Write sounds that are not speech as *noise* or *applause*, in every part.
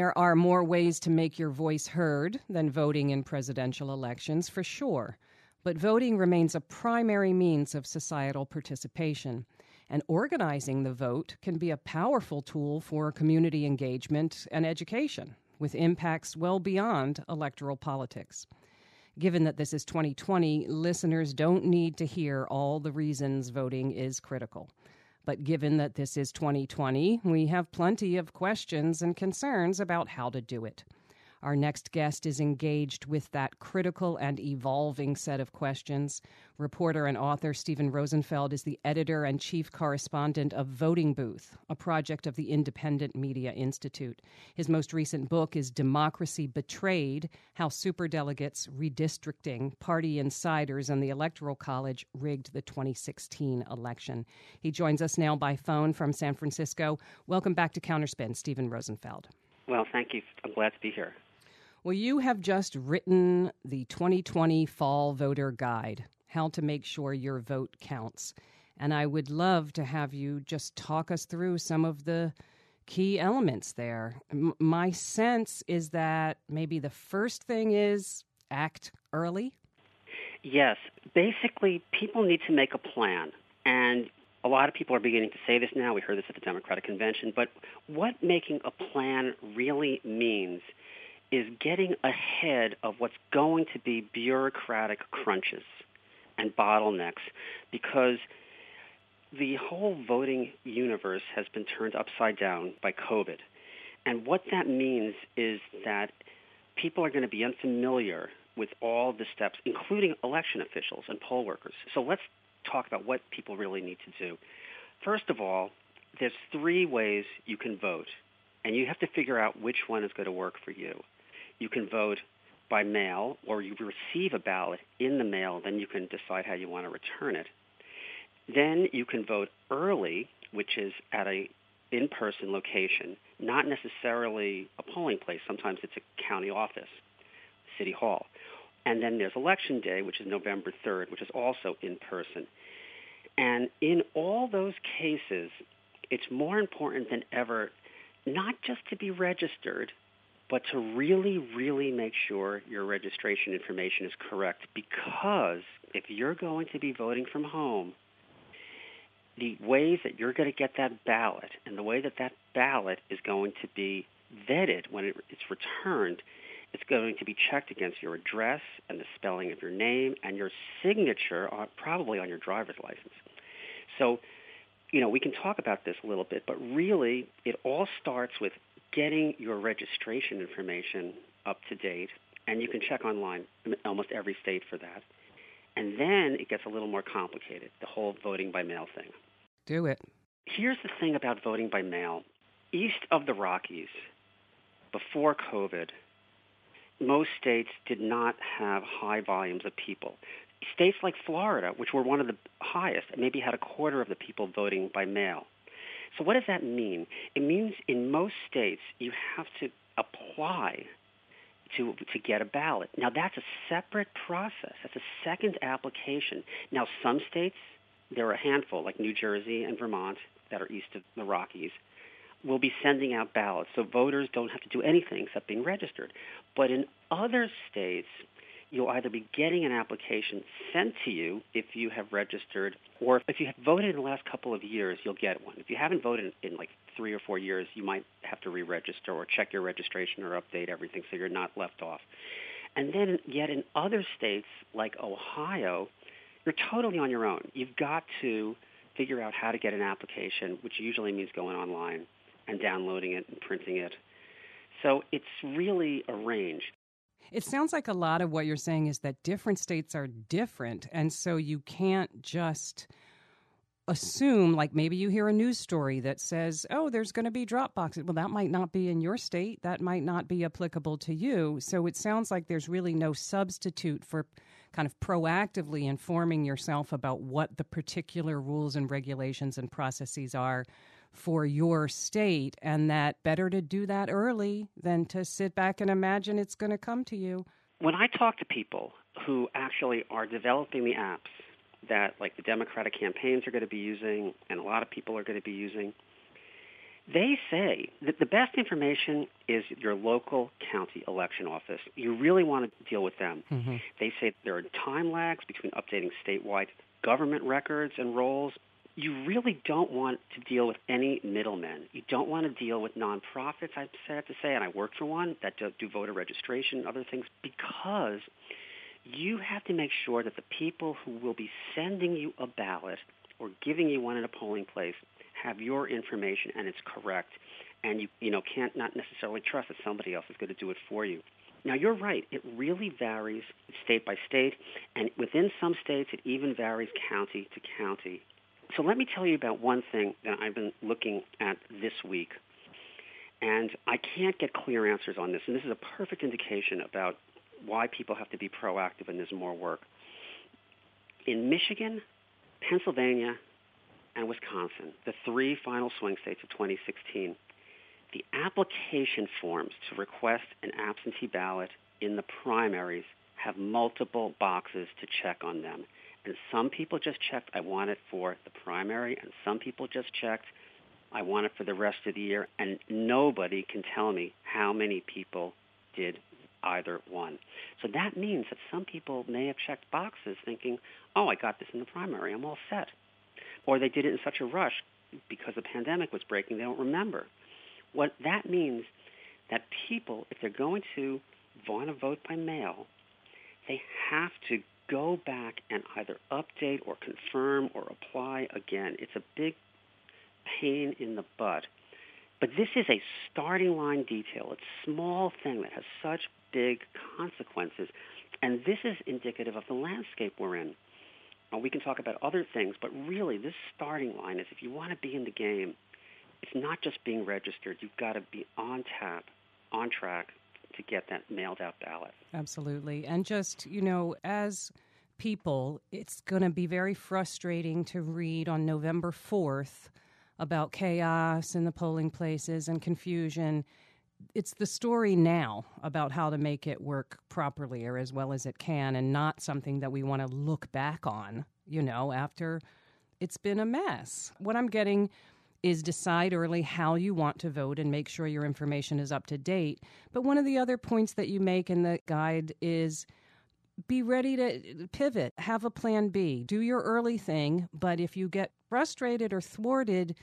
There are more ways to make your voice heard than voting in presidential elections, for sure. But voting remains a primary means of societal participation. And organizing the vote can be a powerful tool for community engagement and education, with impacts well beyond electoral politics. Given that this is 2020, listeners don't need to hear all the reasons voting is critical. But given that this is 2020, we have plenty of questions and concerns about how to do it. Our next guest is engaged with that critical and evolving set of questions. Reporter and author Steven Rosenfeld is the editor and chief correspondent of Voting Booth, a project of the Independent Media Institute. His most recent book is Democracy Betrayed How Superdelegates, Redistricting, Party Insiders, and the Electoral College Rigged the 2016 Election. He joins us now by phone from San Francisco. Welcome back to Counterspin, Steven Rosenfeld. Well, thank you. I'm glad to be here. Well, you have just written the 2020 Fall Voter Guide How to Make Sure Your Vote Counts. And I would love to have you just talk us through some of the key elements there. M- my sense is that maybe the first thing is act early. Yes. Basically, people need to make a plan. And a lot of people are beginning to say this now. We heard this at the Democratic Convention. But what making a plan really means is getting ahead of what's going to be bureaucratic crunches and bottlenecks because the whole voting universe has been turned upside down by COVID. And what that means is that people are going to be unfamiliar with all the steps, including election officials and poll workers. So let's talk about what people really need to do. First of all, there's three ways you can vote, and you have to figure out which one is going to work for you you can vote by mail or you receive a ballot in the mail, then you can decide how you want to return it. Then you can vote early, which is at a in-person location, not necessarily a polling place. Sometimes it's a county office, city hall. And then there's election day, which is November 3rd, which is also in person. And in all those cases, it's more important than ever not just to be registered, but to really, really make sure your registration information is correct because if you're going to be voting from home, the ways that you're going to get that ballot and the way that that ballot is going to be vetted when it's returned, it's going to be checked against your address and the spelling of your name and your signature, on, probably on your driver's license. So, you know, we can talk about this a little bit, but really it all starts with getting your registration information up to date, and you can check online almost every state for that. And then it gets a little more complicated, the whole voting by mail thing. Do it. Here's the thing about voting by mail. East of the Rockies, before COVID, most states did not have high volumes of people. States like Florida, which were one of the highest, maybe had a quarter of the people voting by mail. So what does that mean? It means in most states you have to apply to to get a ballot. Now that's a separate process. That's a second application. Now some states, there are a handful like New Jersey and Vermont that are east of the Rockies, will be sending out ballots. So voters don't have to do anything except being registered. But in other states, you'll either be getting an application sent to you if you have registered, or if you have voted in the last couple of years, you'll get one. If you haven't voted in, like three or four years, you might have to re-register or check your registration or update everything so you're not left off. And then yet in other states like Ohio, you're totally on your own. You've got to figure out how to get an application, which usually means going online and downloading it and printing it. So it's really a range. It sounds like a lot of what you're saying is that different states are different. And so you can't just assume, like maybe you hear a news story that says, oh, there's going to be drop boxes. Well, that might not be in your state. That might not be applicable to you. So it sounds like there's really no substitute for kind of proactively informing yourself about what the particular rules and regulations and processes are for your state, and that better to do that early than to sit back and imagine it's going to come to you. When I talk to people who actually are developing the apps that like the Democratic campaigns are going to be using and a lot of people are going to be using, They say that the best information is your local county election office. You really want to deal with them. Mm-hmm. They say there are time lags between updating statewide government records and rolls. You really don't want to deal with any middlemen. You don't want to deal with nonprofits, I have to say, and I work for one that do, do voter registration and other things because you have to make sure that the people who will be sending you a ballot or giving you one at a polling place have your information and it's correct and you you know can't not necessarily trust that somebody else is going to do it for you. Now you're right, it really varies state by state and within some states it even varies county to county. So let me tell you about one thing that I've been looking at this week. And I can't get clear answers on this and this is a perfect indication about why people have to be proactive and there's more work. In Michigan, Pennsylvania, and Wisconsin, the three final swing states of 2016, the application forms to request an absentee ballot in the primaries have multiple boxes to check on them. And some people just checked, I want it for the primary, and some people just checked, I want it for the rest of the year, and nobody can tell me how many people did either one. So that means that some people may have checked boxes thinking, oh, I got this in the primary, I'm all set or they did it in such a rush because the pandemic was breaking, they don't remember. What that means that people, if they're going to want to vote by mail, they have to go back and either update or confirm or apply again. It's a big pain in the butt. But this is a starting line detail. It's a small thing that has such big consequences. And this is indicative of the landscape we're in we can talk about other things, but really this starting line is if you want to be in the game, it's not just being registered. You've got to be on tap, on track to get that mailed out ballot. Absolutely. And just, you know, as people, it's going to be very frustrating to read on November 4th about chaos in the polling places and confusion it's the story now about how to make it work properly or as well as it can and not something that we want to look back on, you know, after it's been a mess. What I'm getting is decide early how you want to vote and make sure your information is up to date. But one of the other points that you make in the guide is be ready to pivot, have a plan B. Do your early thing, but if you get frustrated or thwarted,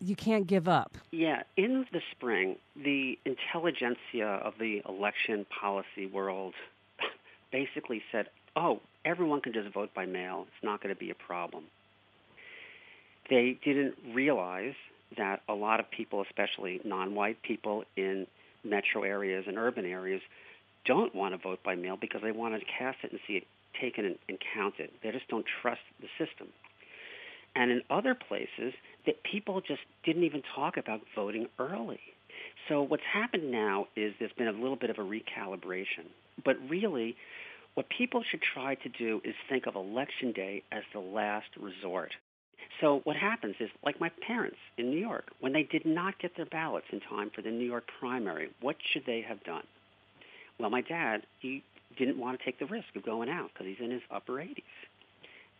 you can't give up. Yeah, in the spring, the intelligentsia of the election policy world *laughs* basically said, "Oh, everyone can just vote by mail. It's not going to be a problem." They didn't realize that a lot of people, especially non-white people in metro areas and urban areas, don't want to vote by mail because they want to cast it and see it taken and, and counted. They just don't trust the system. And in other places, that people just didn't even talk about voting early. So what's happened now is there's been a little bit of a recalibration. But really, what people should try to do is think of election day as the last resort. So what happens is, like my parents in New York, when they did not get their ballots in time for the New York primary, what should they have done? Well, my dad, he didn't want to take the risk of going out because he's in his upper 80s.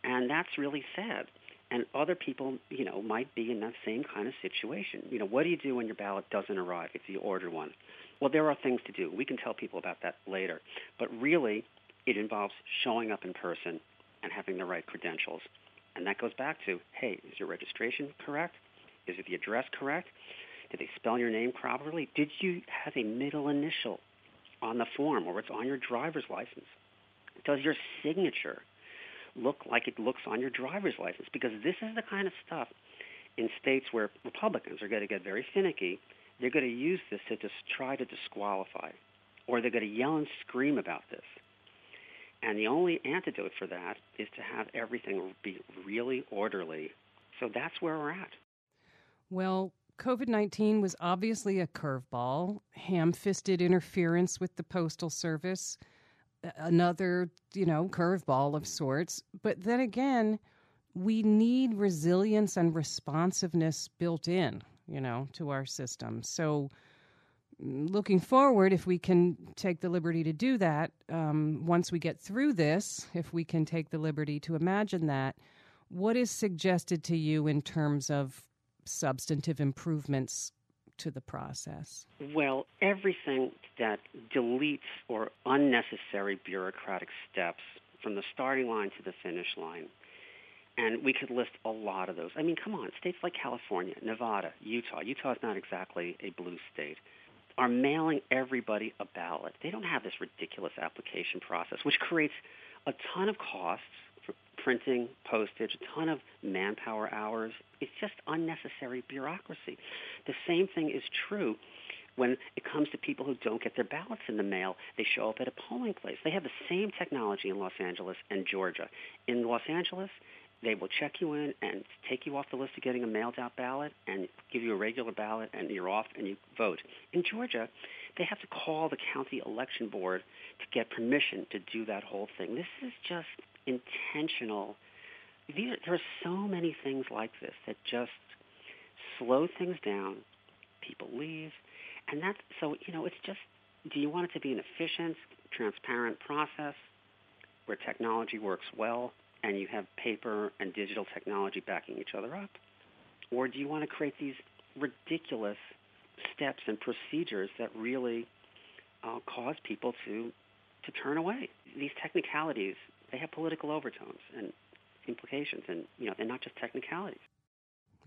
And that's really sad and other people, you know, might be in that same kind of situation. You know, what do you do when your ballot doesn't arrive if you order one? Well, there are things to do. We can tell people about that later. But really, it involves showing up in person and having the right credentials. And that goes back to, hey, is your registration correct? Is it the address correct? Did they spell your name properly? Did you have a middle initial on the form or it's on your driver's license? Does your signature look like it looks on your driver's license because this is the kind of stuff in states where Republicans are going to get very finicky. They're going to use this to just try to disqualify, or they're going to yell and scream about this. And the only antidote for that is to have everything be really orderly. So that's where we're at. Well, COVID 19 was obviously a curveball, ham fisted interference with the Postal Service another, you know, curveball of sorts. But then again, we need resilience and responsiveness built in, you know, to our system. So, looking forward, if we can take the liberty to do that, um, once we get through this, if we can take the liberty to imagine that, what is suggested to you in terms of substantive improvements to the process? Well, everything that deletes or unnecessary bureaucratic steps from the starting line to the finish line. And we could list a lot of those. I mean, come on, states like California, Nevada, Utah. Utah is not exactly a blue state are mailing everybody a ballot. They don't have this ridiculous application process, which creates a ton of costs for printing, postage, a ton of manpower hours. It's just unnecessary bureaucracy. The same thing is true when it comes to people who don't get their ballots in the mail. They show up at a polling place. They have the same technology in Los Angeles and Georgia. In Los Angeles, they will check you in and take you off the list of getting a mailed out ballot and give you a regular ballot and you're off and you vote. In Georgia, they have to call the county election board to get permission to do that whole thing. This is just intentional. There are so many things like this that just slow things down. People leave. And that's so, you know, it's just do you want it to be an efficient, transparent process where technology works well and you have paper and digital technology backing each other up? Or do you want to create these ridiculous steps and procedures that really uh, cause people to to turn away? These technicalities they have political overtones and implications, and you know they're not just technicalities.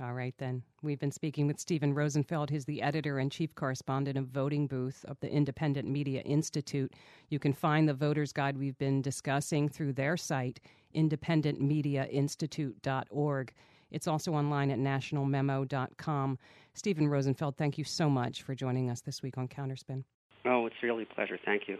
All right, then. We've been speaking with Steven Rosenfeld. He's the editor and chief correspondent of Voting Booth of the Independent Media Institute. You can find the voter's guide we've been discussing through their site, independentmediainstitute.org. It's also online at nationalmemo.com. Steven Rosenfeld, thank you so much for joining us this week on Counterspin. Oh, it's really a pleasure. Thank you.